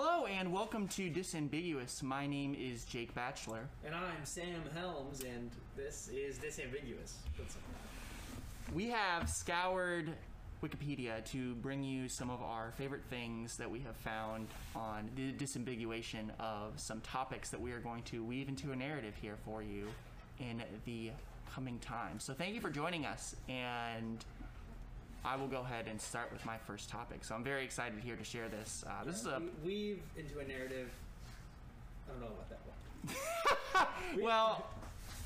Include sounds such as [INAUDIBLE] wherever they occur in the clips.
Hello and welcome to Disambiguous. My name is Jake Batchelor. And I'm Sam Helms, and this is Disambiguous. We have scoured Wikipedia to bring you some of our favorite things that we have found on the disambiguation of some topics that we are going to weave into a narrative here for you in the coming time. So thank you for joining us and I will go ahead and start with my first topic. So I'm very excited here to share this. Uh, this is a we weave into a narrative. I don't know about that one. [LAUGHS] well,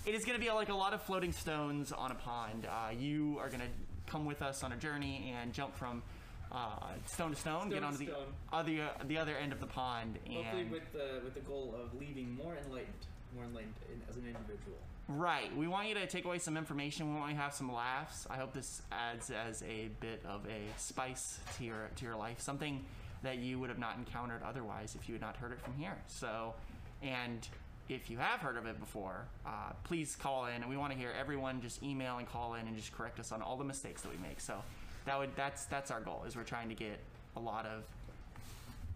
it is going to be like a lot of floating stones on a pond. Uh, you are going to come with us on a journey and jump from uh, stone to stone, get to onto the stone. other the other end of the pond, and Hopefully, with the with the goal of leaving more enlightened, more enlightened in, as an individual. Right. We want you to take away some information. We want you to have some laughs. I hope this adds as a bit of a spice to your to your life, something that you would have not encountered otherwise if you had not heard it from here. So, and if you have heard of it before, uh, please call in. And we want to hear everyone just email and call in and just correct us on all the mistakes that we make. So that would that's that's our goal. Is we're trying to get a lot of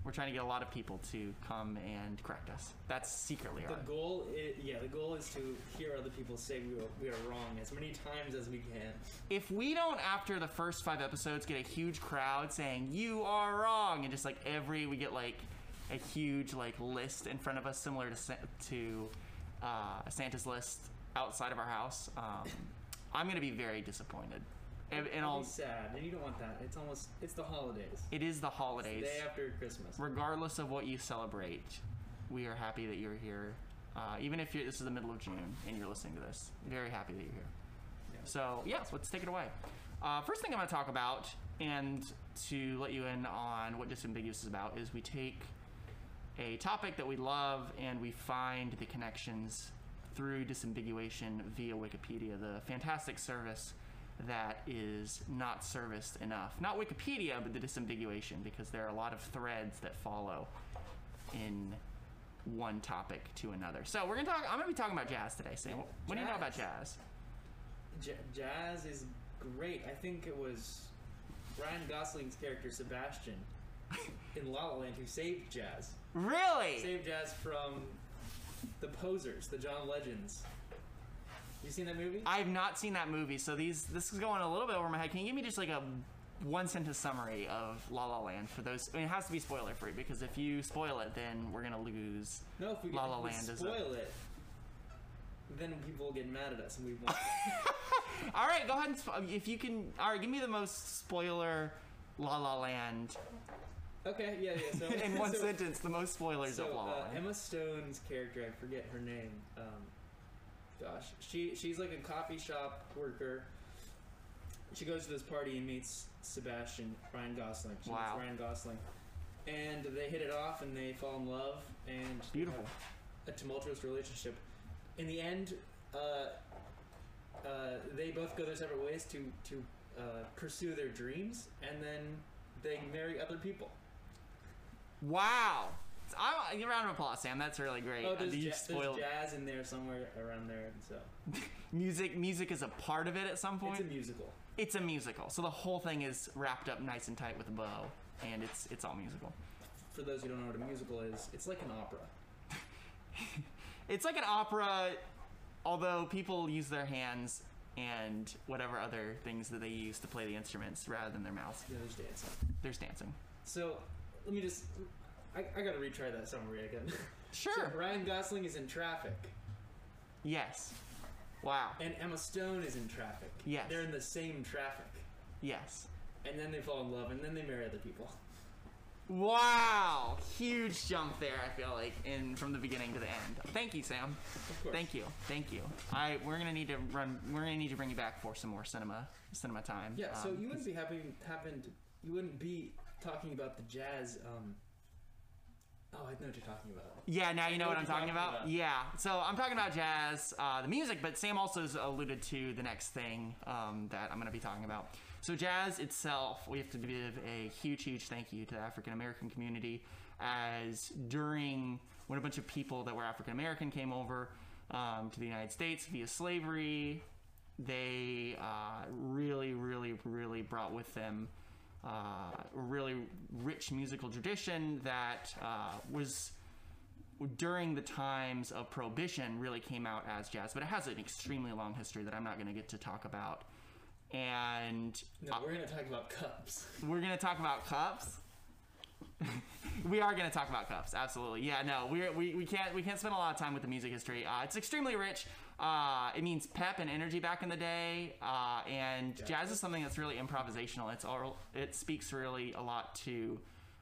we're trying to get a lot of people to come and correct us. That's secretly The our goal, is, yeah, the goal is to hear other people say we are, we are wrong as many times as we can. if we don't after the first five episodes get a huge crowd saying you are wrong and just like every we get like a huge like list in front of us similar to to uh, Santa's list outside of our house um, I'm gonna be very disappointed and, and I'll I'll, be sad, and you don't want that. It's almost it's the holidays. it is the The holidays day after Christmas. regardless of what you celebrate we are happy that you're here uh, even if you're, this is the middle of June and you're listening to this very happy that you're here So, yes, let's take it away. Uh, first thing I'm going to talk about, and to let you in on what Disambiguous is about, is we take a topic that we love and we find the connections through disambiguation via Wikipedia, the fantastic service that is not serviced enough. Not Wikipedia, but the disambiguation, because there are a lot of threads that follow in one topic to another. So we're gonna talk. I'm gonna be talking about jazz today, Sam. What, what do you know about Jazz. jazz? J- jazz is great. I think it was Ryan Gosling's character Sebastian [LAUGHS] in La La Land who saved Jazz. Really? Saved Jazz from the posers, the John Legends. You seen that movie? I have not seen that movie, so these this is going a little bit over my head. Can you give me just like a one sentence summary of La La Land for those? I mean, it has to be spoiler free because if you spoil it, then we're gonna lose. no, if we, La La we Land is a- spoil it, then people will get mad at us and we won't. [LAUGHS] All right, go ahead and spo- if you can. All right, give me the most spoiler La La Land okay, yeah, yeah. So [LAUGHS] in [LAUGHS] one so- sentence. The most spoilers of So La La uh, Land. Emma Stone's character, I forget her name. Um, gosh, she she's like a coffee shop worker. She goes to this party and meets Sebastian Ryan Gosling. She Wow. meets Ryan Gosling, and they hit it off and they fall in love and Beautiful. a tumultuous relationship. In the end, uh, uh, they both go their separate ways to to uh, pursue their dreams, and then they marry other people. Wow. I, a round of applause, Sam. That's really great. Oh, Uh, there's, you ja- there's spoiled jazz in there somewhere around there, and so [LAUGHS] music. Music is a part of it at some point. it's a musical. it's a musical, so the whole thing is wrapped up nice and tight with a bow, and it's it's all musical. For those who don't know what a musical is, it's like an opera. [LAUGHS] It's like an opera, although people use their hands and whatever other things that they use to play the instruments rather than their mouths. Yeah, there's dancing. There's dancing. So let me just. I, I gotta retry that summary again. [LAUGHS] Sure. So Ryan Gosling is in traffic, Yes. Wow. and Emma Stone is in traffic. Yes. They're in the same traffic, Yes. and then they fall in love, and then they marry other people. Wow. Huge jump there. I feel like in from the beginning to the end. Thank you, Sam. Of course. Thank you. Thank you. I we're gonna need to run. We're gonna need to bring you back for some more cinema cinema time. Yeah. so Um, you wouldn't be having happened. You wouldn't be talking about the jazz. Um, oh, I know what you're talking about. Yeah, now you know know what what I'm talking talking about. about. Yeah, so I'm talking about jazz, uh, the music, but Sam also has alluded to the next thing um, that I'm going to be talking about. So, jazz itself, we have to give a huge, huge thank you to the African American community, as during when a bunch of people that were African American came over um, to the United States via slavery, they uh, really, really, really brought with them uh, really rich musical tradition that uh, was during the times of prohibition really came out as jazz but it has an extremely long history that i'm not going to get to talk about. And No, we're gonna talk about cups. [LAUGHS] we're going to talk about cups? [LAUGHS] We are going to talk about cups absolutely. Yeah no we're, we, we can't we can't spend a lot of time with the music history. Uh, it's extremely rich uh, it means pep and energy back in the day uh, and jazz is something that's really improvisational. It's all it speaks really a lot to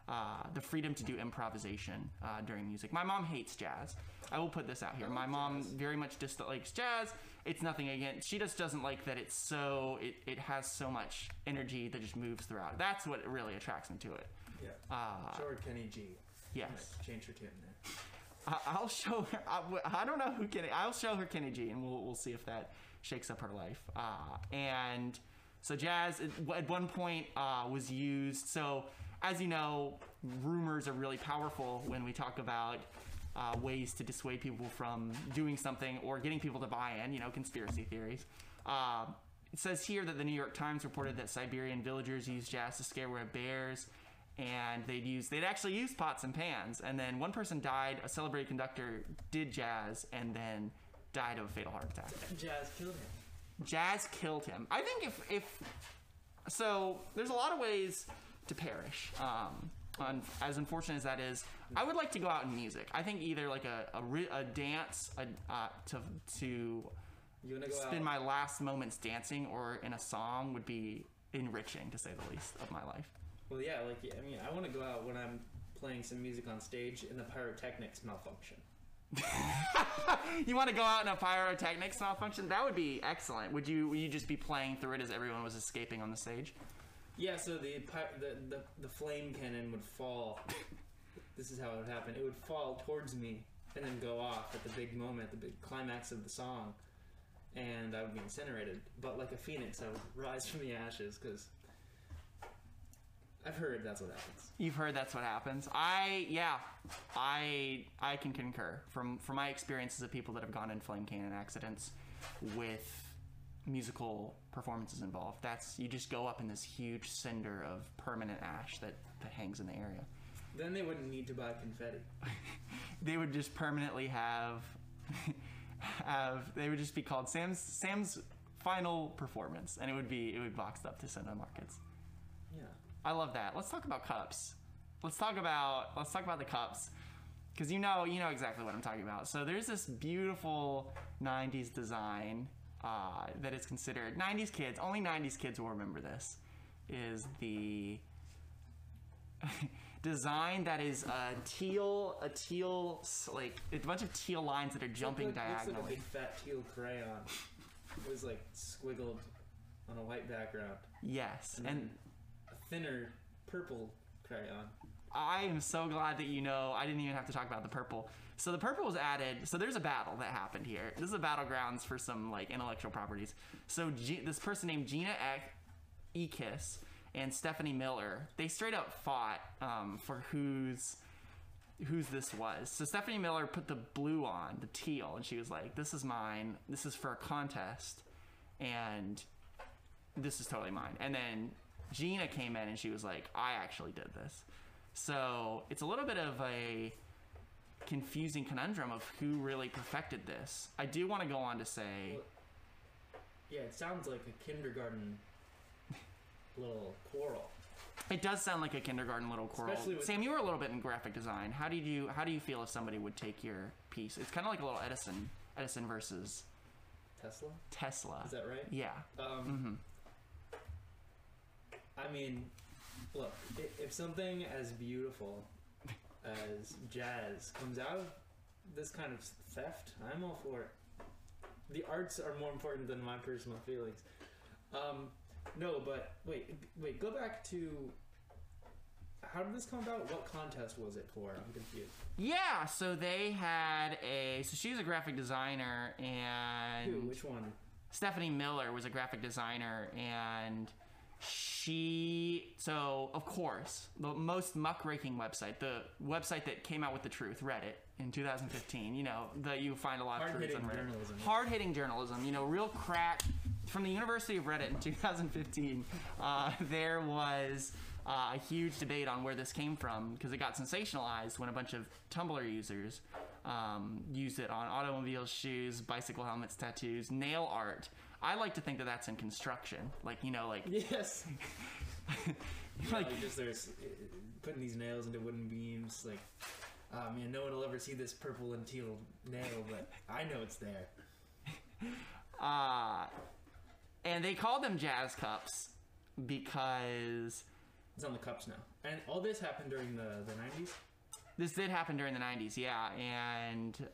uh, the freedom to do improvisation uh, during music. My mom hates jazz. I will put this out here. My mom very much dislikes jazz. It's nothing against she just doesn't like that it's so it, it has so much energy that just moves throughout that's what really attracts me to it. Yeah. uh, Kenny G. yes. Change your tune there. I'll show her. I, don't know who Kenny. I'll show her Kenny G, and we'll we'll see if that shakes up her life. Uh, and so jazz at, one point uh, was used. So as you know, rumors are really powerful when we talk about. Uh, ways to dissuade people from doing something or getting people to buy in, you know, conspiracy theories. Uh, it says here that the New York Times reported that Siberian villagers used jazz to scare away bears, and they'd use they'd actually use pots and pans. And then one person died. A celebrated conductor did jazz, and then died of a fatal heart attack. Jazz killed him. Jazz killed him. I think if if so, there's a lot of ways to perish. Um, un, as unfortunate as that is, I would like to go out in music. I think either like a a, a dance, a, uh, to to spend out? my last moments dancing or in a song would be enriching to say the least of my life. Well, yeah. Like I mean, I want to go out when I'm playing some music on stage and the pyrotechnics malfunction. [LAUGHS] you want to go out in a pyrotechnics malfunction? That would be excellent. Would you would you just be playing through it as everyone was escaping on the stage? Yeah. So the py- the the, the flame cannon would fall. this is how it would happen. It would fall towards me and then go off at the big moment, the big climax of the song, and I would be incinerated. But like a phoenix, I would rise from the ashes because I've heard that's what happens. You've heard that's what happens. I yeah, I I can concur from from my experiences of people that have gone in flame cannon accidents with musical performances involved. That's you just go up in this huge cinder of permanent ash that that hangs in the area. Then they wouldn't need to buy confetti. [LAUGHS] They would just permanently have [LAUGHS] have they would just be called Sam's Sam's final performance and it would be it would be boxed up to send on markets. I love that. Let's talk about cups. Let's talk about let's talk about the cups because you know you know exactly what I'm talking about. So there's this beautiful '90s design uh, that is considered '90s kids. Only '90s kids will remember this. Is the [LAUGHS] design that is a teal a teal like a bunch of teal lines that are jumping like, looks like a big fat teal crayon. It was like squiggled on a white background. Yes, And and thinner purple crayon. I am so glad that you know. I didn't even have to talk about the purple. So the purple was added. So there's a battle that happened here. This is a battlegrounds for some like intellectual properties. So G- this person named Gina Ek, Ekiss and Stephanie Miller, they straight up fought um, for whose whose this was. So Stephanie Miller put the blue on, the teal, and she was like, "This is mine. This is for a contest." And this is totally mine. And then Gina came in and she was like, I actually did this. So it's a little bit of a confusing conundrum of who really perfected this. I do want to go on to say, Yeah, it sounds like a kindergarten [LAUGHS] little quarrel. it does sound like a kindergarten little quarrel. Sam, you were a little bit in graphic design. How do you how do you feel if somebody would take your piece? It's kind of like a little Edison, Edison versus Tesla? Tesla. Is that right? Yeah. Um, I mean, look, if something as beautiful as jazz comes out of this kind of theft, I'm all for it. The arts are more important than my personal feelings. Um, no, but wait, wait, go back to how did this come about? What contest was it for? I'm confused. Yeah, so they had a so she's a graphic designer and Who? Which one? Stephanie Miller was a graphic designer and she so of course the most muckraking website the website that came out with the truth reddit in 2015 you know that you find a lot of truths on reddit journalism. hard-hitting journalism you know real crack from the university of reddit in 2015 uh, there was uh, a huge debate on where this came from because it got sensationalized when a bunch of Tumblr users um, used it on automobiles, shoes, bicycle helmets, tattoos, nail art. I like to think that that's in construction, like you know, like Yes. [LAUGHS] like like just there's uh, putting these nails into wooden beams. Like, oh man, no one will ever see this purple and teal nail, but I know it's there. [LAUGHS] uh, and they called them jazz cups because It's on the cups now. And all this happened during the the 90s. this did happen during the 90s yeah and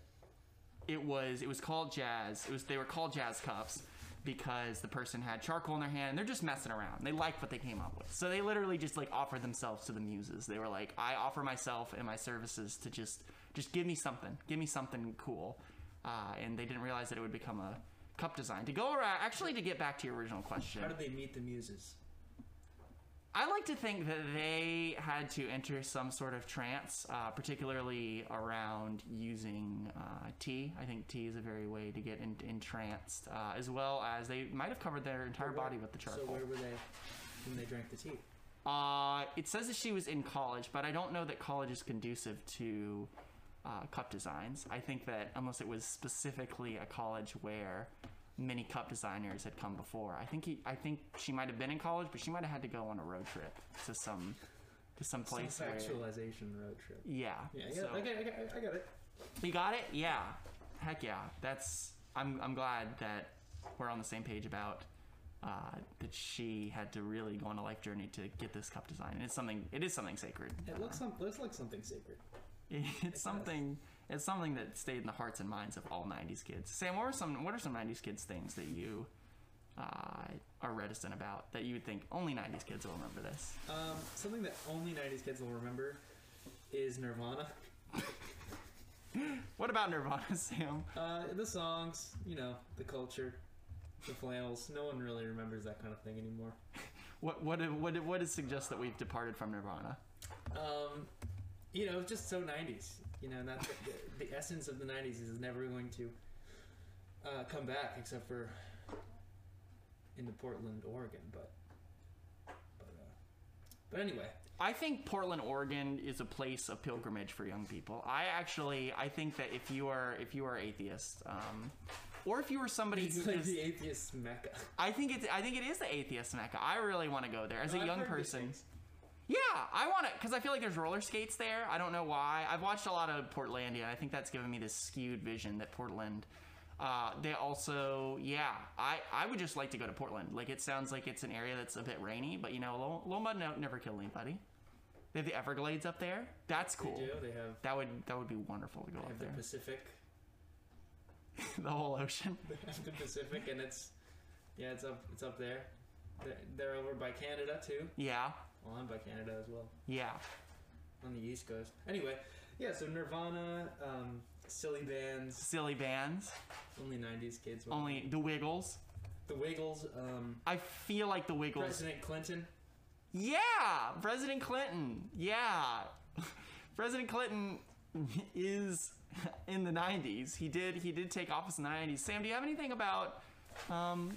it was it was called jazz it was they were called jazz cups because the person had charcoal in their hand and they're just messing around. They like what they came up with. So they literally just like offered themselves to the muses. They were like i offer myself and my services to just just give me something. Give me something cool. Uh, and they didn't realize that it would become a cup design. To go around actually to get back to your original question. How did they meet the muses? I like to think that they had to enter some sort of trance, uh, particularly around using uh, tea. I think tea is a very way to get in, entranced, uh, as well as they might have covered their entire body with the charcoal. So where were they when they drank the tea? Uh, it says that she was in college, but I don't know that college is conducive to uh, cup designs. I think that unless it was specifically a college where many cup designers had come before, I think he, I think she might have been in college, but she might have had to go on a road trip to some to some place Some where. road trip. Yeah. Yeah, so- I, got, I, got, I got it. you got it? Yeah. Heck yeah. That's. I'm. I'm glad that we're on the same page about uh, that she had to really go on a life journey to get this cup design. And it's something. It is something sacred. It looks, some, looks like something sacred. [LAUGHS] it's something. It's something that stayed in the hearts and minds of all '90s kids. Sam, what are some? What are some '90s kids things that you uh, are reticent about that you would think only '90s kids will remember this? Um, something that only 90s kids will remember is Nirvana. [LAUGHS] What about Nirvana, [LAUGHS] Sam? Uh, the songs, you know, the culture, the flannels. No one really remembers that kind of thing anymore. [LAUGHS] What what what what does suggest that we've departed from Nirvana? Um, you know, just so 90s. You know, the, the, the essence of the 90s is never going to uh, come back except for into Portland, Oregon. But but uh, but anyway, I think Portland, Oregon is a place of pilgrimage for young people. I actually I think that if you are if you are atheist, um, or if you were somebody it's who like is, the atheist mecca. I think it's I think it is the atheist mecca. I really want to go there as a I've young person. things. Yeah, I want to because I feel like there's roller skates there. I don't know why. I've watched a lot of Portlandia. I think that's given me this skewed vision that Portland. Uh, they also, yeah, I, I would just like to go to Portland. Like it sounds like it's an area that's a bit rainy, but you know, mud no, never killed anybody. They have the Everglades up there. That's cool. They do. They have, That would that would be wonderful to go up have the there. Pacific. [LAUGHS] the whole ocean. [LAUGHS] They have the Pacific, and it's yeah, it's up it's up there. They're over by Canada too. Yeah, Well, I'm by Canada as well. yeah. on the East Coast. Anyway, yeah, so Nirvana, um, Silly Bandz, Silly Bandz. only 90s kids. Only the Wiggles. The Wiggles, um, I feel like the Wiggles. President Clinton. Yeah, President Clinton. Yeah, [LAUGHS] President Clinton is [LAUGHS] in the '90s. He did he did take office in the '90s. Sam, do you have anything about um,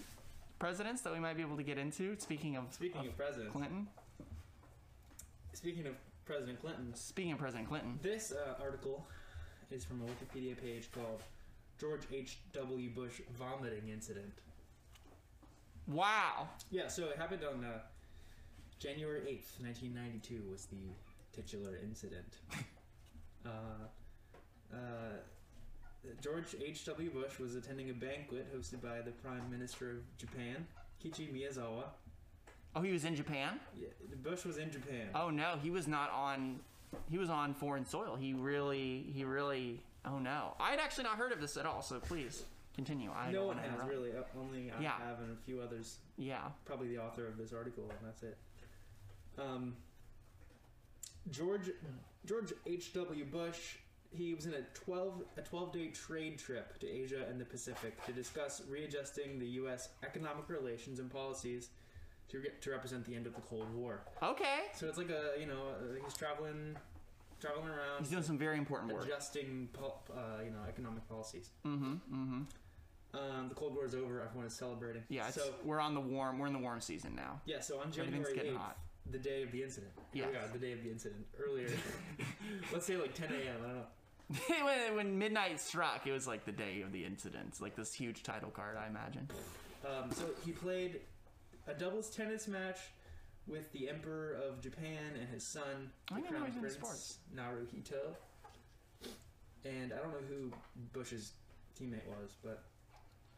presidents that we might be able to get into? Speaking of, Speaking of presidents, Clinton, speaking of President Clinton, speaking of President Clinton, this uh, article is from a Wikipedia page called George H.W. Bush Vomiting Incident. wow, Yeah, so it happened on uh, January 8th, 1992 was the titular incident. [LAUGHS] uh, uh, George H.W. Bush was attending a banquet hosted by the Prime Minister of Japan, Kiichi Miyazawa. Oh, he was in Japan. Yeah, Bush was in Japan. Oh no, he was not on. He was on foreign soil. He really, he really. Oh no, I had actually not heard of this at all. So please continue. I no one has really. uh, Only I Yeah. have and a few others. Yeah. Probably the author of this article, and that's it. Um, George George H. W. Bush. He was in a twelve a twelve day trade trip to Asia and the Pacific to discuss readjusting the U.S. economic relations and policies to to represent the end of the Cold War. Okay. So it's like a you know uh, he's traveling traveling around He's doing some very important work. adjusting uh, you know economic policies. Mm-hmm. Mm-hmm. Um, the Cold War is over. Everyone is celebrating. Yeah, it's, So we're on the warm. We're in the warm season now. yeah. So on January getting eighth, hot. the day of the incident. We the day of the incident. Earlier, [LAUGHS] let's say like 10 a.m. I don't know. [LAUGHS] when, when midnight struck, it was like the day of the incident. Like this huge title card, I imagine. Um, so he played a doubles tennis match with the Emperor of Japan and his son, I the didn't know Crown he was into Prince sports. Naruhito. And I don't know who Bush's teammate was, but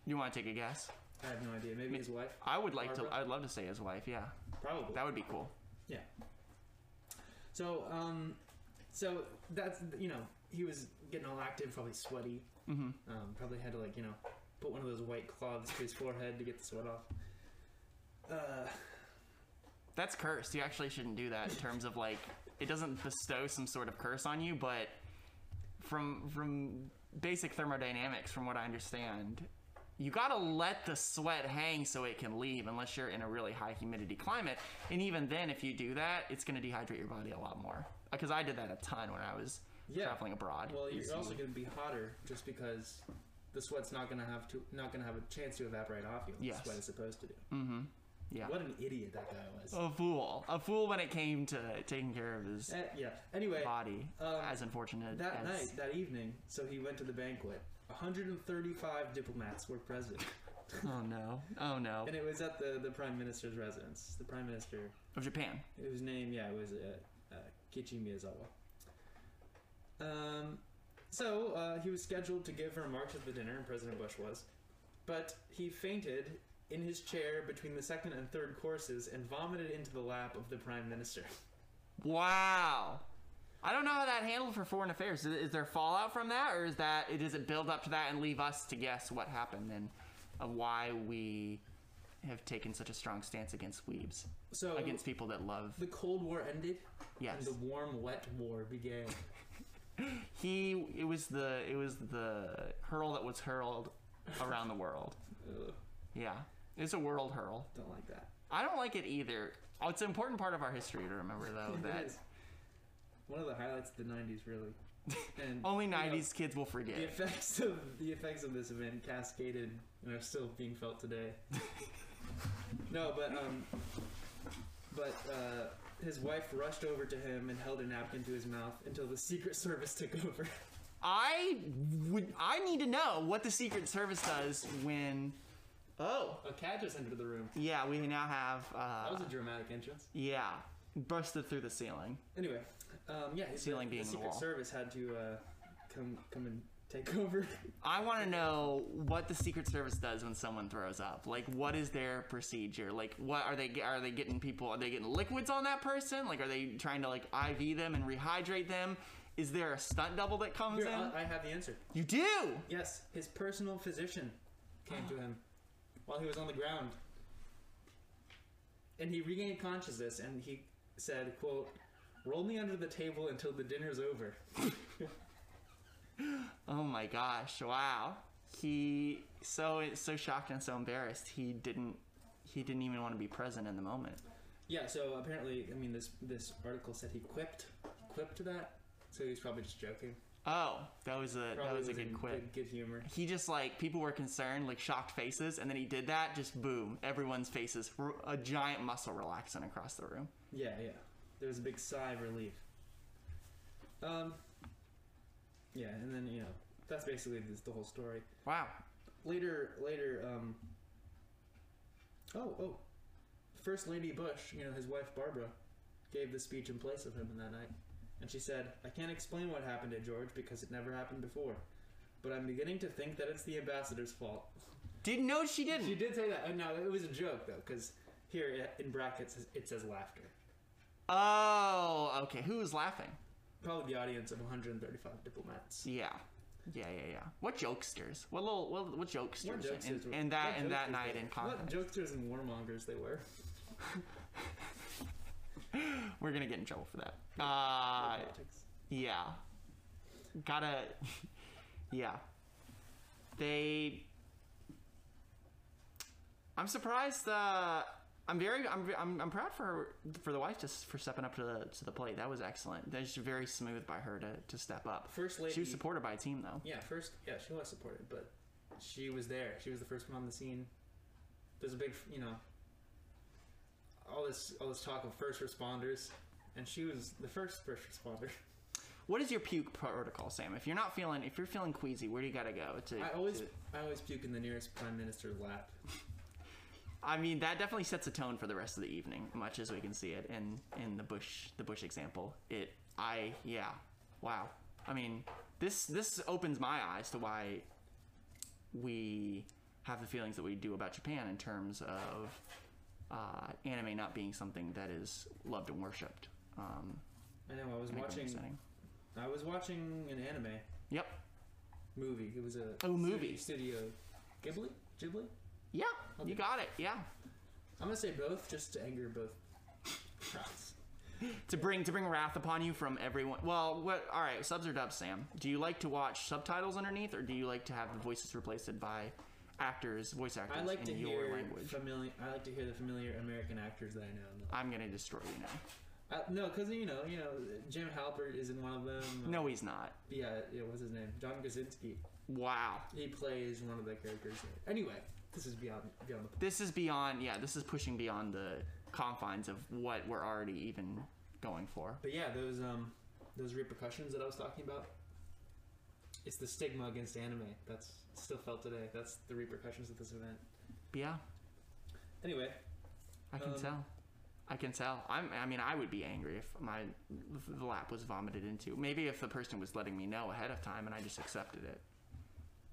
You want to take a guess? I have no idea. Maybe his wife? I would like to. I'd love to say his wife. Yeah, Probably. that would be cool. Yeah. So, um, so that's you know he was getting all active, probably sweaty. Mm-hmm. Um, probably had to like you know put one of those white cloths to his forehead to get the sweat off. Uh, That's cursed. You actually shouldn't do that in terms of like it doesn't bestow some sort of curse on you, but from from basic thermodynamics, from what I understand, you gotta let the sweat hang so it can leave, unless you're in a really high humidity climate. And even then, if you do that, it's gonna dehydrate your body a lot more. Because I did that a ton when I was Yeah. traveling abroad. well, It's- you're also to be hotter just because the sweat's not to have to not to have a chance to evaporate off you. like Yes. Sweat is supposed to do. Mhm. Yeah. What an idiot that guy was. A fool. A fool when it came to taking care of his Eh, yeah. Anyway, body. um, as unfortunate that as night, that evening, so he went to the banquet. 135 diplomats were present, [LAUGHS] Oh no. Oh no. and it was at the the prime minister's residence. The prime minister Of Japan. whose name, yeah, it was uh, uh, Kiichi Miyazawa. Um, so uh, he was scheduled to give remarks at the dinner, and President Bush was, but he fainted in his chair between the second and third courses and vomited into the lap of the prime minister. Wow. I don't know how that handled for foreign affairs. Is, there fallout from that, or is that does it build up to that and leave us to guess what happened and uh, why we have taken such a strong stance against weebs, So against people that love? the Cold War ended, Yes, and the warm, wet war began. [LAUGHS] he. It was the it was the hurl that was hurled around the world. [LAUGHS] Yeah, it's a world hurl. don't like that. I don't like it either. Oh, it's an important part of our history to remember, though, [LAUGHS] that one of the highlights of the '90s, really. And [LAUGHS] only you know, '90s kids will forget. The effects of the effects of this event cascaded and are still being felt today. [LAUGHS] no, but um, but uh, his wife rushed over to him and held a napkin to his mouth until the Secret Service took over. I would. I need to know what the Secret Service does when. Oh. A cat just entered the room. Yeah, we now have. Uh, That was a dramatic entrance. yeah, busted through the ceiling. Anyway, um, yeah, his Ceiling the, being the the Secret wall. Service had to uh, come come and take [LAUGHS] over. I want to know what the Secret Service does when someone throws up. Like, what is their procedure? Like, what are they? Are they getting people? Are they getting liquids on that person? Like, are they trying to like IV them and rehydrate them? Is there a stunt double that comes Here, in? I have the answer. you do. Yes, his personal physician came to him while he was on the ground. And he regained consciousness and he said, quote, Roll me under the table until the dinner's over. [LAUGHS] Oh my gosh! Wow. He so so shocked and so embarrassed. He didn't. He didn't even want to be present in the moment. Yeah, so apparently, I mean, this this article said he quipped, quipped to that, so he's probably just joking. Oh, that was a that Probably was a good quip. Good, good humor. He just like people were concerned, like shocked faces, and then he did that. Just boom, everyone's faces, a giant muscle relaxing across the room. Yeah, yeah. There was a big sigh of relief. Um. Yeah, and then you know that's basically this, the whole story. Wow. later later um oh oh first lady bush you know his wife barbara gave the speech in place of him in that night and she said i can't explain what happened to george because it never happened before but i'm beginning to think that it's the ambassador's fault Didn't know she didn't. she did say that uh, no it was a joke though because here in brackets it says laughter Oh, okay. Who was laughing? probably the audience of 135 diplomats Yeah. Yeah, yeah, yeah. What jokesters? What little, what, what jokesters? What jokesters were- in that, in that night in what jokesters and warmongers they were [LAUGHS] [LAUGHS] We're gonna get in trouble for that. Uh, Yeah. Gotta. [LAUGHS] yeah. They. I'm surprised. Uh, I'm very. I'm, I'm. I'm proud for her, for the wife just for stepping up to the to the plate. That was excellent. That's very smooth by her to, to step up. first lady She was supported by a team though. Yeah, first, yeah, she was supported, but she was there. She was the first one on the scene. There's a big, you know. All this all this talk of first responders, and she was the first first responder. [LAUGHS] What is your puke protocol, Sam? If you're not feeling, if you're feeling queasy, where do you gotta go? To, I always to- I always puke in the nearest prime minister's lap. [LAUGHS] I mean, that definitely sets a tone for the rest of the evening, much as we can see it in in the Bush the Bush example. It, I, yeah, wow. I mean, this this opens my eyes to why we have the feelings that we do about Japan in terms of uh, anime not being something that is loved and worshipped. Um, I know I was watching setting. I was watching an anime Yep. movie. It was a Oh, movie. studio Ghibli Ghibli. Yeah, you got it. Yeah. I'm gonna say both just to anger both to bring to bring wrath upon you from everyone. Well, what? All right, subs or dubs, Sam. Do you like to watch subtitles underneath, or do you like to have the voices replaced by actors, voice actors I like in to your hear language? familiar. I like to hear the familiar American actors that I know. I'm gonna destroy you now. Uh, no, because you know, you know, Jim Halpert is in one of them. No, he's not. Yeah, yeah. What's his name? John Krasinski. Wow. He plays one of the characters. Anyway, this is beyond beyond the. This is beyond. Yeah, this is pushing beyond the confines of what we're already even going for. But yeah, those um, those repercussions that I was talking about. It's the stigma against anime that's still felt today. That's the repercussions of this event. Yeah, Anyway, I can Um, tell. I can tell. I'm, I mean, I would be angry if my if the lap was vomited into. Maybe if the person was letting me know ahead of time and I just accepted it.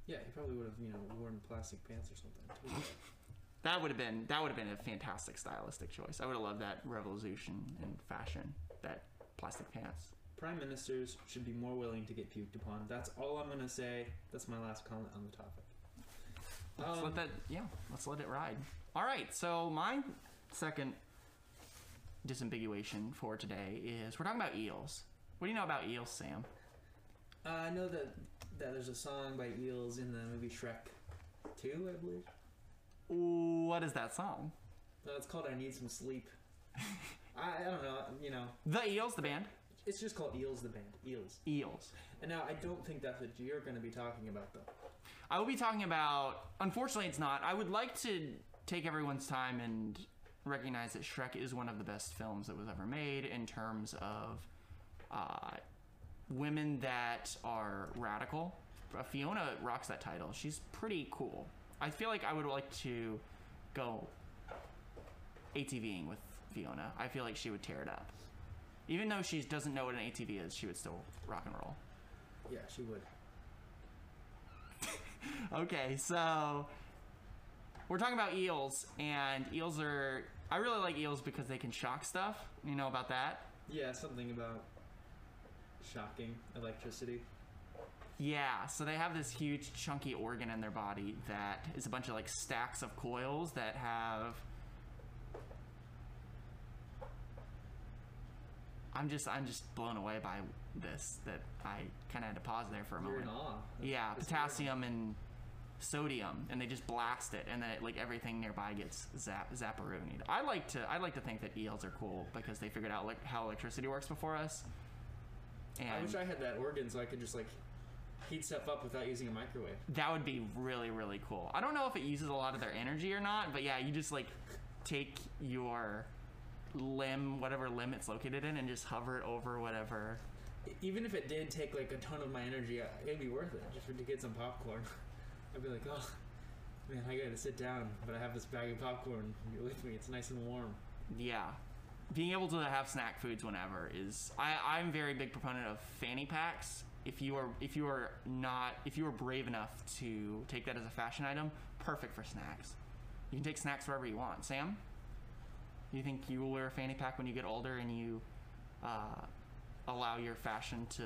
yeah, he probably would have you know worn plastic pants or something. [LAUGHS] That would have been that would have been a fantastic stylistic choice. I would have loved that revolution in fashion, that plastic pants. Prime ministers should be more willing to get puked upon. That's all I'm gonna say. That's my last comment on the topic. Let's Um, let that yeah, let's let it ride. All right, so my second disambiguation for today is we're talking about eels. What do you know about eels, Sam? Uh, I know that that there's a song by Eels in the movie Shrek 2, I believe. What is that song? Uh, it's called "I Need Some Sleep." [LAUGHS] I, I don't know. You know, The Eels, the band. It's just called Eels, the band. Eels. Eels. And now I don't think that's what you're going to be talking about, though. I will be talking about. Unfortunately, it's not. I would like to take everyone's time and recognize that Shrek is one of the best films that was ever made in terms of uh, women that are radical. Uh, Fiona rocks that title. She's pretty cool. I feel like I would like to go ATVing with Fiona. I feel like she would tear it up. Even though she doesn't know what an ATV is, she would still rock and roll. Yeah, she would. [LAUGHS] Okay, so we're talking about eels, and eels are. I really like eels because they can shock stuff. You know about that? Yeah, something about shocking electricity. Yeah, so they have this huge chunky organ in their body that is a bunch of like stacks of coils that have. I'm just I'm just blown away by this that I kind of had to pause there for a You're moment. in awe. Yeah, That's potassium and sodium, and they just blast it, and then it, like everything nearby gets zap zapparooed. I like to I like to think that eels are cool because they figured out like how electricity works before us. And I wish I had that organ so I could just like heat stuff up without using a microwave. that would be really really cool. I don't know if it uses a lot of their energy or not, but yeah, you just like take your limb, whatever limb it's located in, and just hover it over whatever. Even if it did take like a ton of my energy, uh, it'd be worth it just to get some popcorn. [LAUGHS] I'd be like, oh man, I gotta sit down, but I have this bag of popcorn with me. It's nice and warm. Yeah. Being able to have snack foods whenever is I, I'm very big proponent of fanny packs. If you are if you are not if you are brave enough to take that as a fashion item, perfect for snacks. You can take snacks wherever you want. Sam, you think you will wear a fanny pack when you get older and you uh, allow your fashion to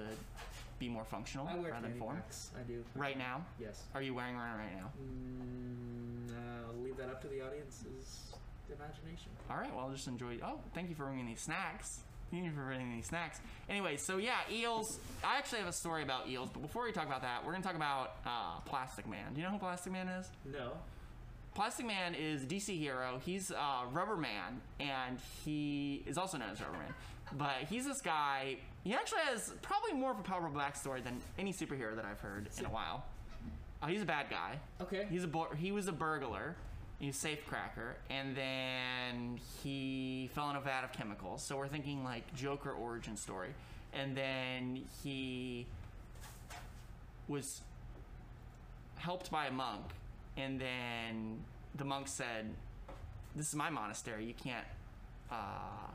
be more functional I wear rather than fanny form? packs. I do. Right now, Yes. are you wearing one right now? Mm, uh, I'll leave that up to the audience's imagination. All right, well, I'll just enjoy. Oh, thank you for bringing these snacks. Thank you for bringing these snacks. Anyway, so yeah, eels. I actually have a story about eels, but before we talk about that, we're gonna talk about uh, Plastic Man. Do you know who Plastic Man is? No. Plastic Man is a DC hero. He's uh, Rubber Man, and he is also known as Rubber Man. But he's this guy. He actually has probably more of a powerful backstory than any superhero that I've heard in a while. Uh, he's a bad guy. Okay. He's a bur- he was a burglar, He's a safecracker, and then he fell in a vat of chemicals. So we're thinking like Joker origin story, and then he was helped by a monk, and then the monk said, "This is my monastery. You can't uh,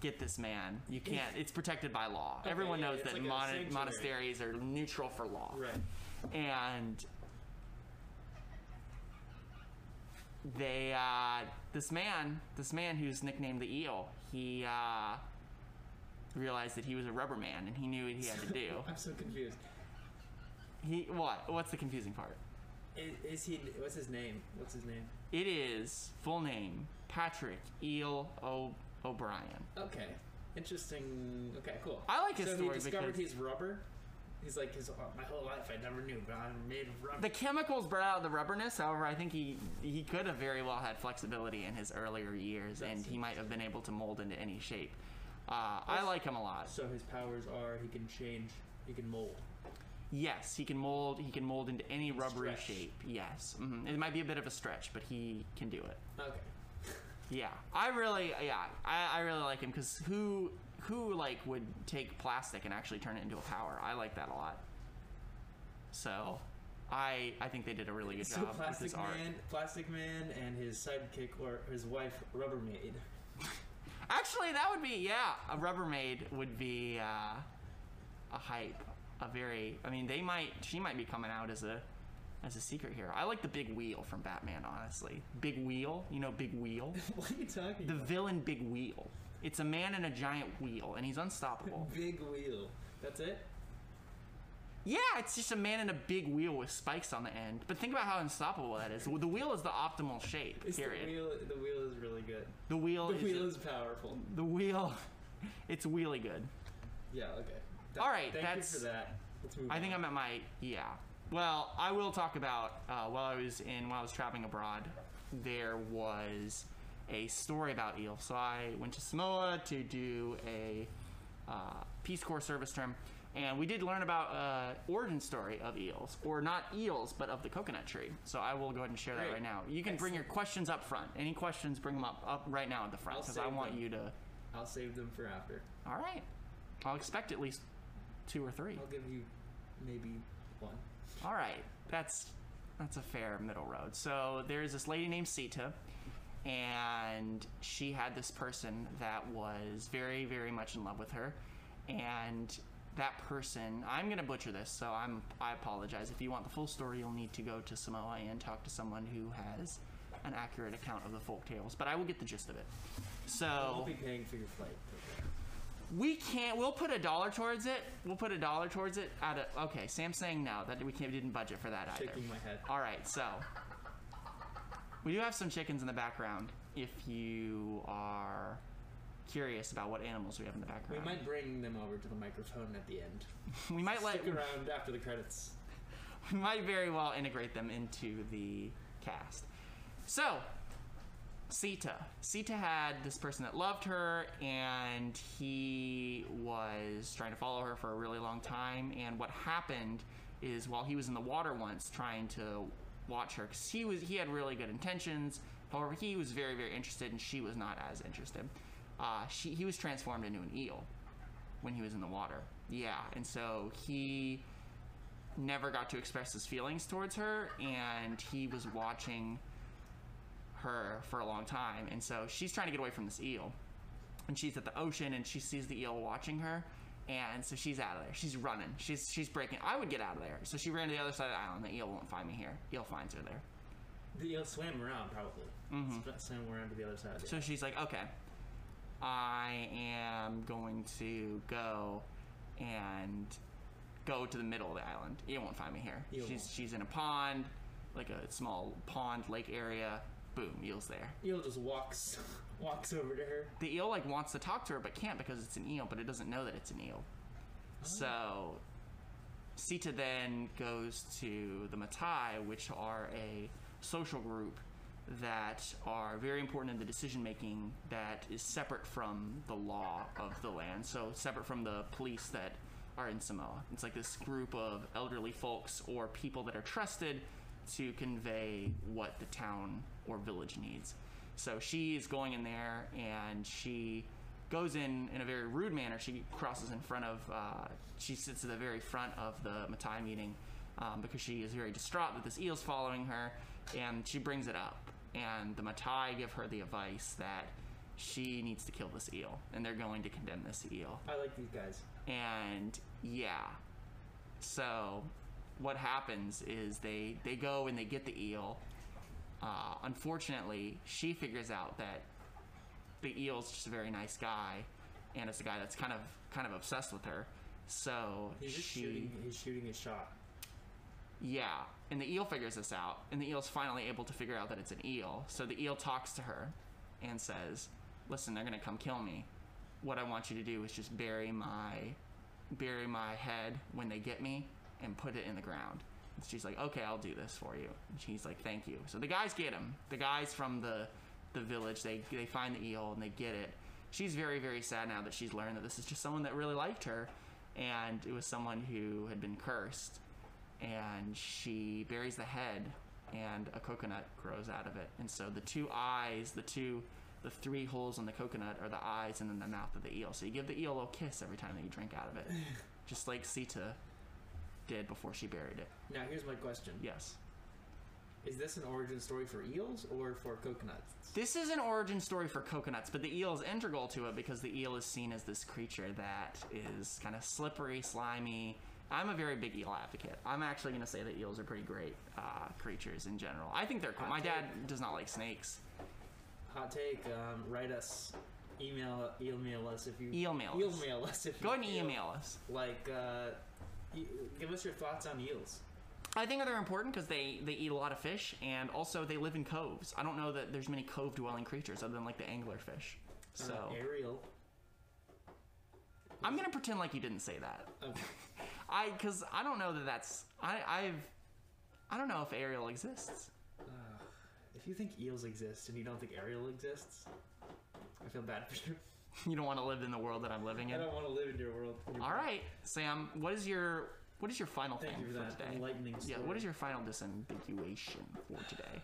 get this man. You can't. It's protected by law. Okay, Everyone yeah, knows that like mon- monasteries are neutral for law, Right. and they uh, this man this man who's nicknamed the eel he uh, realized that he was a rubber man and he knew what he had to [LAUGHS] do I'm so confused. He what what's the confusing part Is, is he? What's his name? What's his name? it is full name patrick eel o- o'brien Okay. Interesting. Okay, cool. I like his so story he discovered because- he's rubber. He's like his. My whole life I never knew, but I'm made of rubber. the chemicals brought out the rubberness however i think he he could have very well had flexibility in his earlier years and he might have been able to mold into any shape uh, i like him a lot so his powers are he can change. He can mold. Yes, he can mold. He can mold into any rubbery Stretch. shape. Yes, hmm it might be a bit of a stretch, but he can do it. Okay. Yeah, I really, yeah, I, I really like him because who, who like would take plastic and actually turn it into a power? I like that a lot. So, I, I think they did a really good [LAUGHS] So job with Plastic his art. Man, Plastic Man, and his sidekick or his wife, Rubbermaid. Actually, that would be yeah, a Rubbermaid would be uh, a hype. A very, I mean, they might, she might be coming out as a, as a secret hero. I like the Big Wheel from Batman, honestly. Big Wheel, you know, Big Wheel. [LAUGHS] what are you talking The about? villain Big Wheel. It's a man in a giant wheel, and he's unstoppable. [LAUGHS] Big wheel. That's it. yeah, it's just a man in a big wheel with spikes on the end. But think about how unstoppable that is. The wheel is the optimal shape. It's period. the wheel. The wheel is really good. The wheel. The is wheel is powerful. the wheel. [LAUGHS] It's wheelie good. Yeah. Okay. All right, Thank that's- you for that. Let's move I think. I'm at my yeah. Well, I will talk about uh, while I was in while I was traveling abroad. There was a story about eel. So I went to Samoa to do a uh, Peace Corps service term, and we did learn about uh, origin story of eels, or not eels, but of the coconut tree. So I will go ahead and share that right now. You can bring your questions up front. Any questions, bring them up up right now at the front because I want them. you to. I'll save them for after. All right. I'll expect at least two or three. I'll give you maybe one. All right, that's that's a fair middle road. So there's this lady named Sita, and she had this person that was very, very much in love with her, and that person I'm gonna butcher this, so I'm I apologize. If you want the full story, you'll need to go to Samoa and talk to someone who has an accurate account of the folk tales. But I will get the gist of it. so I'll be paying for your flight. We can't. We'll put a dollar towards it. We'll put a dollar towards it. Out of okay, Sam's saying no. That we can't. We Didn't budget for that either. Shaking my head. All right, so we do have some chickens in the background. If you are curious about what animals we have in the background, We might bring them over to the microphone at the end. [LAUGHS] we might let Stick around after the credits. [LAUGHS] we might very well integrate them into the cast. So, Sita. Sita had this person that loved her, and he was trying to follow her for a really long time. And what happened is, while he was in the water once, trying to watch her, because he was he had really good intentions. However, he was very very interested, and she was not as interested. Uh, she he was transformed into an eel when he was in the water. Yeah, and so he never got to express his feelings towards her, and he was watching her for a long time. And so she's trying to get away from this eel, and she's at the ocean, and she sees the eel watching her, and so she's out of there. She's running. She's she's breaking. I would get out of there. So she ran to the other side of the island. The eel won't find me here. Eel finds her there. The eel swam around probably. Mm-hmm. Swam around to the other side. So she's like, okay, I am going to go and go to the middle of the island. Eel won't find me here. Eel she's won't. she's in a pond, like a small pond lake area. Boom, eel's there. eel just walks [LAUGHS] walks over to her. The eel like wants to talk to her but can't because it's an eel, but it doesn't know that it's an eel. So Sita then goes to the Matai, which are a social group that are very important in the decision making that is separate from the law of the land. So separate from the police that are in Samoa. It's like this group of elderly folks or people that are trusted to convey what the town or village needs. So she's going in there and she goes in in a very rude manner. She crosses in front of, uh, she sits at the very front of the Matai meeting um, because she is very distraught that this eel's following her and she brings it up. And the Matai give her the advice that she needs to kill this eel and they're going to condemn this eel. I like these guys. And yeah. So what happens is they they go and they get the eel. Uh, unfortunately, she figures out that the eel's just a very nice guy, and it's a guy that's kind of kind of obsessed with her. So He's just she, shooting. He's shooting his shot. yeah, and the eel figures this out, and the eel's finally able to figure out that it's an eel. So the eel talks to her and says, "Listen, they're gonna come kill me. What I want you to do is just bury my bury my head when they get me and put it in the ground." She's like, "Okay, I'll do this for you." And she's like, "Thank you." So the guys get him. The guys from the the village they they find the eel and they get it. She's very very sad now that she's learned that this is just someone that really liked her, and it was someone who had been cursed and she buries the head and a coconut grows out of it and so the two eyes the two the three holes in the coconut are the eyes and then the mouth of the eel so you give the eel a little kiss every time that you drink out of it [SIGHS] just like Sina did before she buried it Now here's my question: yes Is this an origin story for eels or for coconuts? this is an origin story for coconuts but the eel is integral to it because the eel is seen as this creature that is kind of slippery slimy I'm a very big eel advocate. I'm actually going to say that eels are pretty great uh, creatures in general. I think they're cool. Hot My dad does not like snakes. Hot take. Um, write us. Email email us if you Eel-mail us. email us if Go you ahead and email us. Like, uh, give us your thoughts on eels. I think they're important because they, they eat a lot of fish and also they live in coves. I don't know that there's many cove dwelling creatures other than like the anglerfish. So uh, Ariel. I'm gonna pretend like you didn't say that. Okay. [LAUGHS] I because I don't know that that's I I've I don't know if Ariel exists. Uh, if you think eels exist and you don't think Ariel exists, I feel bad for you. [LAUGHS] [LAUGHS] You don't want to live in the world that I'm living in. I don't want to live in your world. Your All right, Sam. What is your what is your final Thank thing you for that today? enlightening Yeah, what is your final disambiguation for today?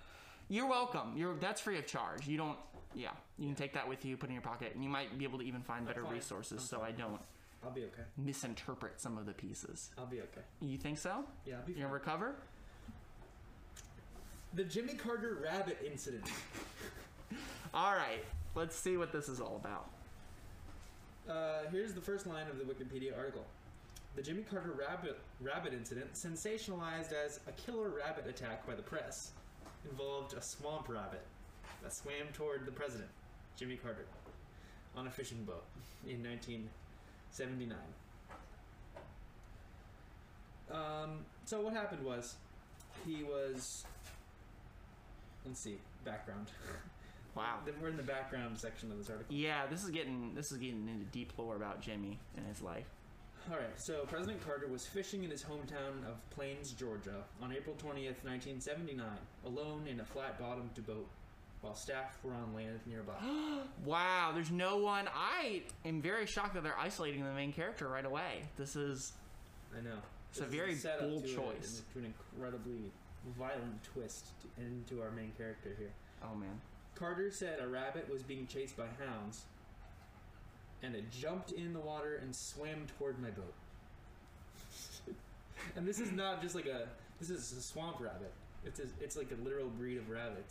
You're welcome. You're that's free of charge. You don't. Yeah, you can take that with you, put in your pocket, and you might be able to even find better fine. resources, I'm so I don't I'll be okay. misinterpret some of the pieces. I'll be okay. You think so? Yeah, I'll be You fine. gonna recover? The Jimmy Carter rabbit incident. [LAUGHS] All right. Let's see what this is all about. Uh, here's the first line of the Wikipedia article. The Jimmy Carter rabbit rabbit incident, sensationalized as a killer rabbit attack by the press, involved a swamp rabbit that swam toward the president, Jimmy Carter, on a fishing boat in 1979. Um, so what happened was, he was. Let's see, background. [LAUGHS] Wow. Then we're in the background section of this article. Yeah, this is getting this is getting into deep lore about Jimmy and his life. All right, so President Carter was fishing in his hometown of Plains, Georgia, on April 20th, 1979, alone in a flat-bottomed boat, while staff were on land nearby. [GASPS] Wow, there's no one. I am very shocked that they're isolating the main character right away. This is I know. It's a This is very setup bold to a- choice. to an incredibly violent twist to, into our main character here. oh man. Carter said a rabbit was being chased by hounds, and it jumped in the water and swam toward my boat. [LAUGHS] and this is not just like a this is a swamp rabbit. It's a, it's like a literal breed of rabbit.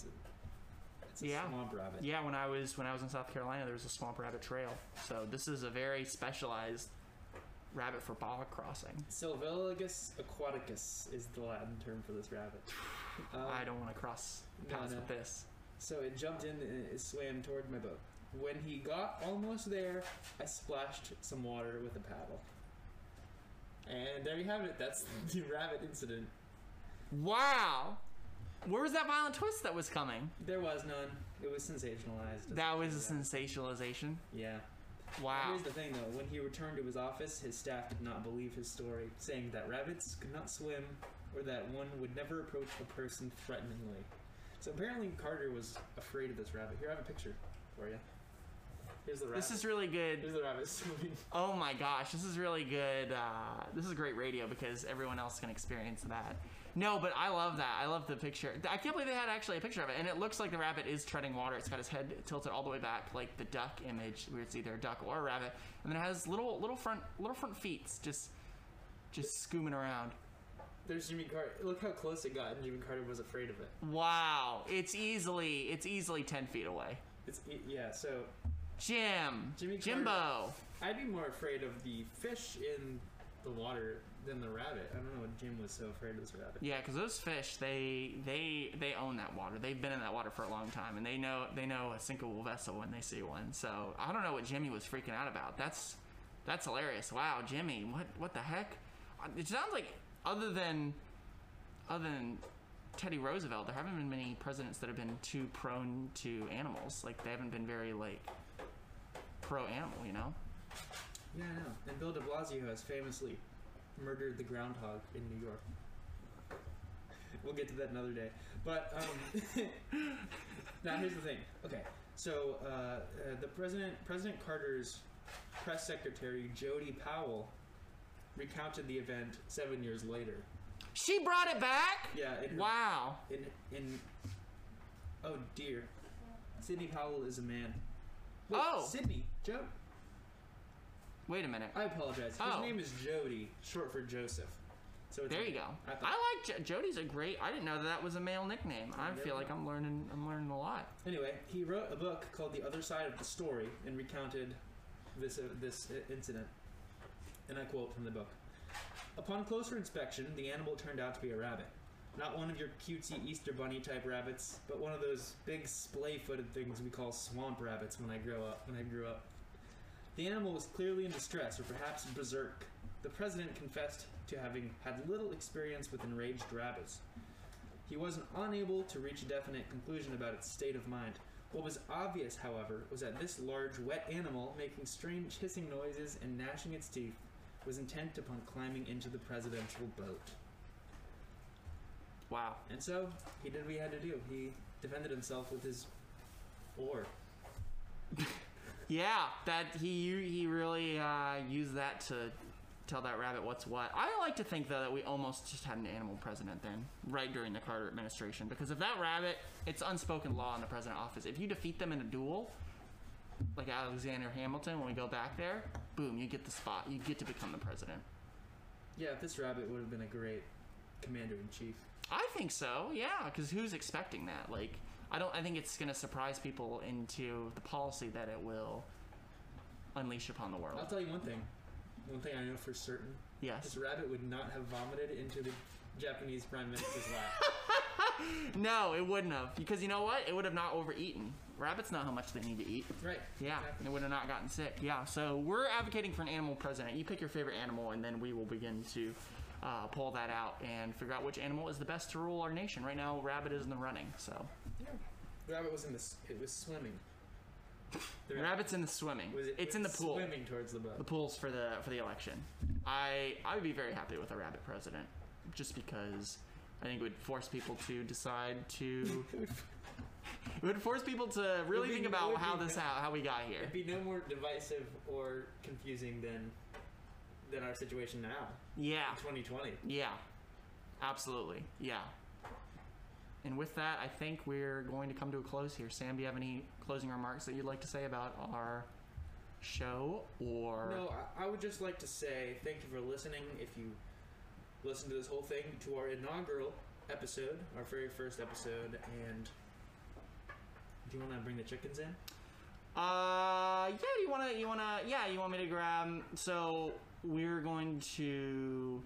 It's a, Yeah. swamp rabbit. Yeah, when I was when I was in South Carolina, there was a swamp rabbit trail. So this is a very specialized rabbit for bog crossing. Sylvilagus aquaticus is the Latin term for this rabbit. Um, I don't want to cross no, paths no. with this. So it jumped in and it swam toward my boat. When he got almost there, I splashed some water with a paddle. And there you have it. That's [LAUGHS] the rabbit incident. Wow. Where was that violent twist that was coming? There was none. It was sensationalized. That was a sensationalization. Yeah. Wow. Here's the thing, though. When he returned to his office, his staff did not believe his story, saying that rabbits could not swim or that one would never approach a person threateningly. So apparently Carter was afraid of this rabbit. Here, I have a picture for you. Here's the rabbit. This is really good. Here's the rabbit [LAUGHS] swimming. Oh my gosh, this is really good. Uh, this is great radio because everyone else can experience that. No, but I love that. I love the picture. I can't believe they had actually a picture of it, and it looks like the rabbit is treading water. It's got his head tilted all the way back, like the duck image, where it's either a duck or a rabbit, and then it has little little front little front feet just just scooming around. There's Jimmy Carter. Look how close it got, and Jimmy Carter was afraid of it. Wow, it's easily it's easily ten feet away. It's yeah. So Jim, Jimmy Jimbo. I'd be more afraid of the fish in the water than the rabbit. I don't know what Jim was so afraid of this rabbit. Yeah, because those fish, they they they own that water. They've been in that water for a long time, and they know they know a sinkable vessel when they see one. So I don't know what Jimmy was freaking out about. That's that's hilarious. Wow, Jimmy, what what the heck? It sounds like other than other than Teddy Roosevelt, there haven't been many presidents that have been too prone to animals. Like they haven't been very like pro animal, you know? Yeah, I know. And Bill De Blasio has famously murdered the groundhog in New York. [LAUGHS] We'll get to that another day. But um, [LAUGHS] now here's the thing. Okay, so uh, uh, the president, President Carter's press secretary Jody Powell, recounted the event seven years later. She brought it back. Yeah. In her- Wow. In in. Oh dear. Sidney Powell is a man. Wait, Oh. Sidney. Joe. Wait a minute. I apologize. His Oh. name is Jody, short for Joseph. So it's There you go. I I like J- Jody's a great. I didn't know that that was a male nickname. I feel like. I'm learning. I'm learning a lot. Anyway, he wrote a book called The Other Side of the Story and recounted this uh, this incident. And I quote from the book: Upon closer inspection, the animal turned out to be a rabbit. Not one of your cutesy Easter bunny type rabbits, but one of those big splay-footed things we call swamp rabbits when I grow up. When I grew up, the animal was clearly in distress, or perhaps berserk. The president confessed to having had little experience with enraged rabbits. He wasn't unable to reach a definite conclusion about its state of mind. What was obvious, however, was that this large, wet animal, making strange hissing noises and gnashing its teeth, was intent upon climbing into the presidential boat. Wow. And so, he did what he had to do. He defended himself with his oar. [LAUGHS] Yeah, that he he really uh, used that to tell that rabbit what's what. I like to think though that we almost just had an animal president then, right during the Carter administration, because if that rabbit, it's unspoken law in the president office. If you defeat them in a duel, like Alexander Hamilton, when we go back there, boom, you get the spot. You get to become the president. Yeah, this rabbit would have been a great commander in chief. I think so. Yeah, because who's expecting that? Like, I don't. I think it's going to surprise people into the policy that it will unleash upon the world. I'll tell you one thing. One thing I know for certain: Yes. this rabbit would not have vomited into the Japanese prime minister's lap. [LAUGHS] No, it wouldn't have. Because you know what? It would have not overeaten. Rabbits know how much they need to eat. right. Yeah, Exactly. it would have not gotten sick. Yeah, so we're advocating for an animal president. You pick your favorite animal, and then we will begin to uh, pull that out and figure out which animal is the best to rule our nation. Right now, rabbit is in the running. So Yeah. The rabbit was in the. It was swimming. The [LAUGHS] rabbit's in the swimming. It, it's it in the pool. Swimming towards the boat. The pools for the for the election. I I would be very happy with a rabbit president, just because I think it would force people to decide to. [LAUGHS] It would force people to really be- think about how be this how, how we got here. It'd be no more divisive or confusing than than our situation now, Yeah. 2020. Yeah, absolutely. Yeah. And with that, I think we're going to come to a close here. Sam, do you have any closing remarks that you'd like to say about our show or No, I, I would just like to say thank you for listening. If you listened to this whole thing, to our inaugural episode, our very first episode, and do you want to bring the chickens in? Uh, yeah. You wanna, you wanna, yeah. You want me to grab? So we're going to.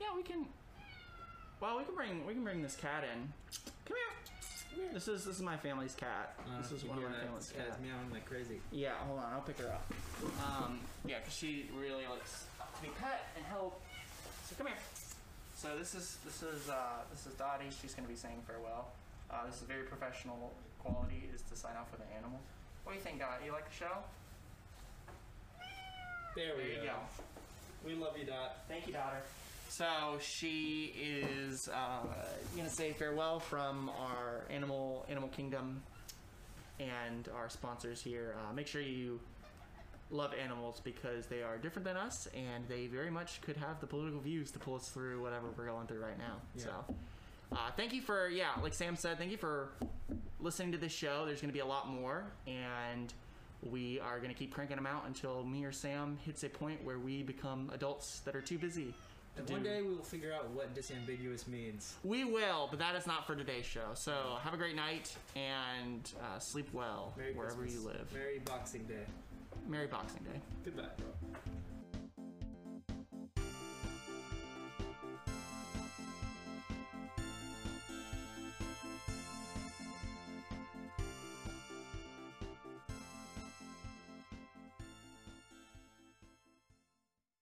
Yeah, we can. Well, we can bring we can bring this cat in. Come here. This is this is my family's cat. this Uh, is one of my family's cat's cats. meowing like crazy. Yeah, hold on, I'll pick her up. Um, yeah, because she really likes to be pet and help. So come here. So this is this is uh, this is Dottie. She's gonna be saying farewell. Uh, this is very professional quality. Is to sign off with an animal. What do you think, Dot? You like the show? There we There you go. go. We love you, Dot. Thank you, daughter. So she is uh, gonna say farewell from our animal animal kingdom and our sponsors here. Uh, make sure you love animals because they are different than us and they very much could have the political views to pull us through whatever we're going through right now. Yeah. So, uh, thank you for, yeah, like Sam said, thank you for listening to this show. There's going to be a lot more and we are going to keep cranking them out until me or Sam hits a point where we become adults that are too busy. to And one do- day we will figure out what disambiguous means. We will, but that is not for today's show. So have a great night and uh, sleep well Merry wherever Christmas. you live. Merry Boxing Day. Merry Boxing Day. Goodbye.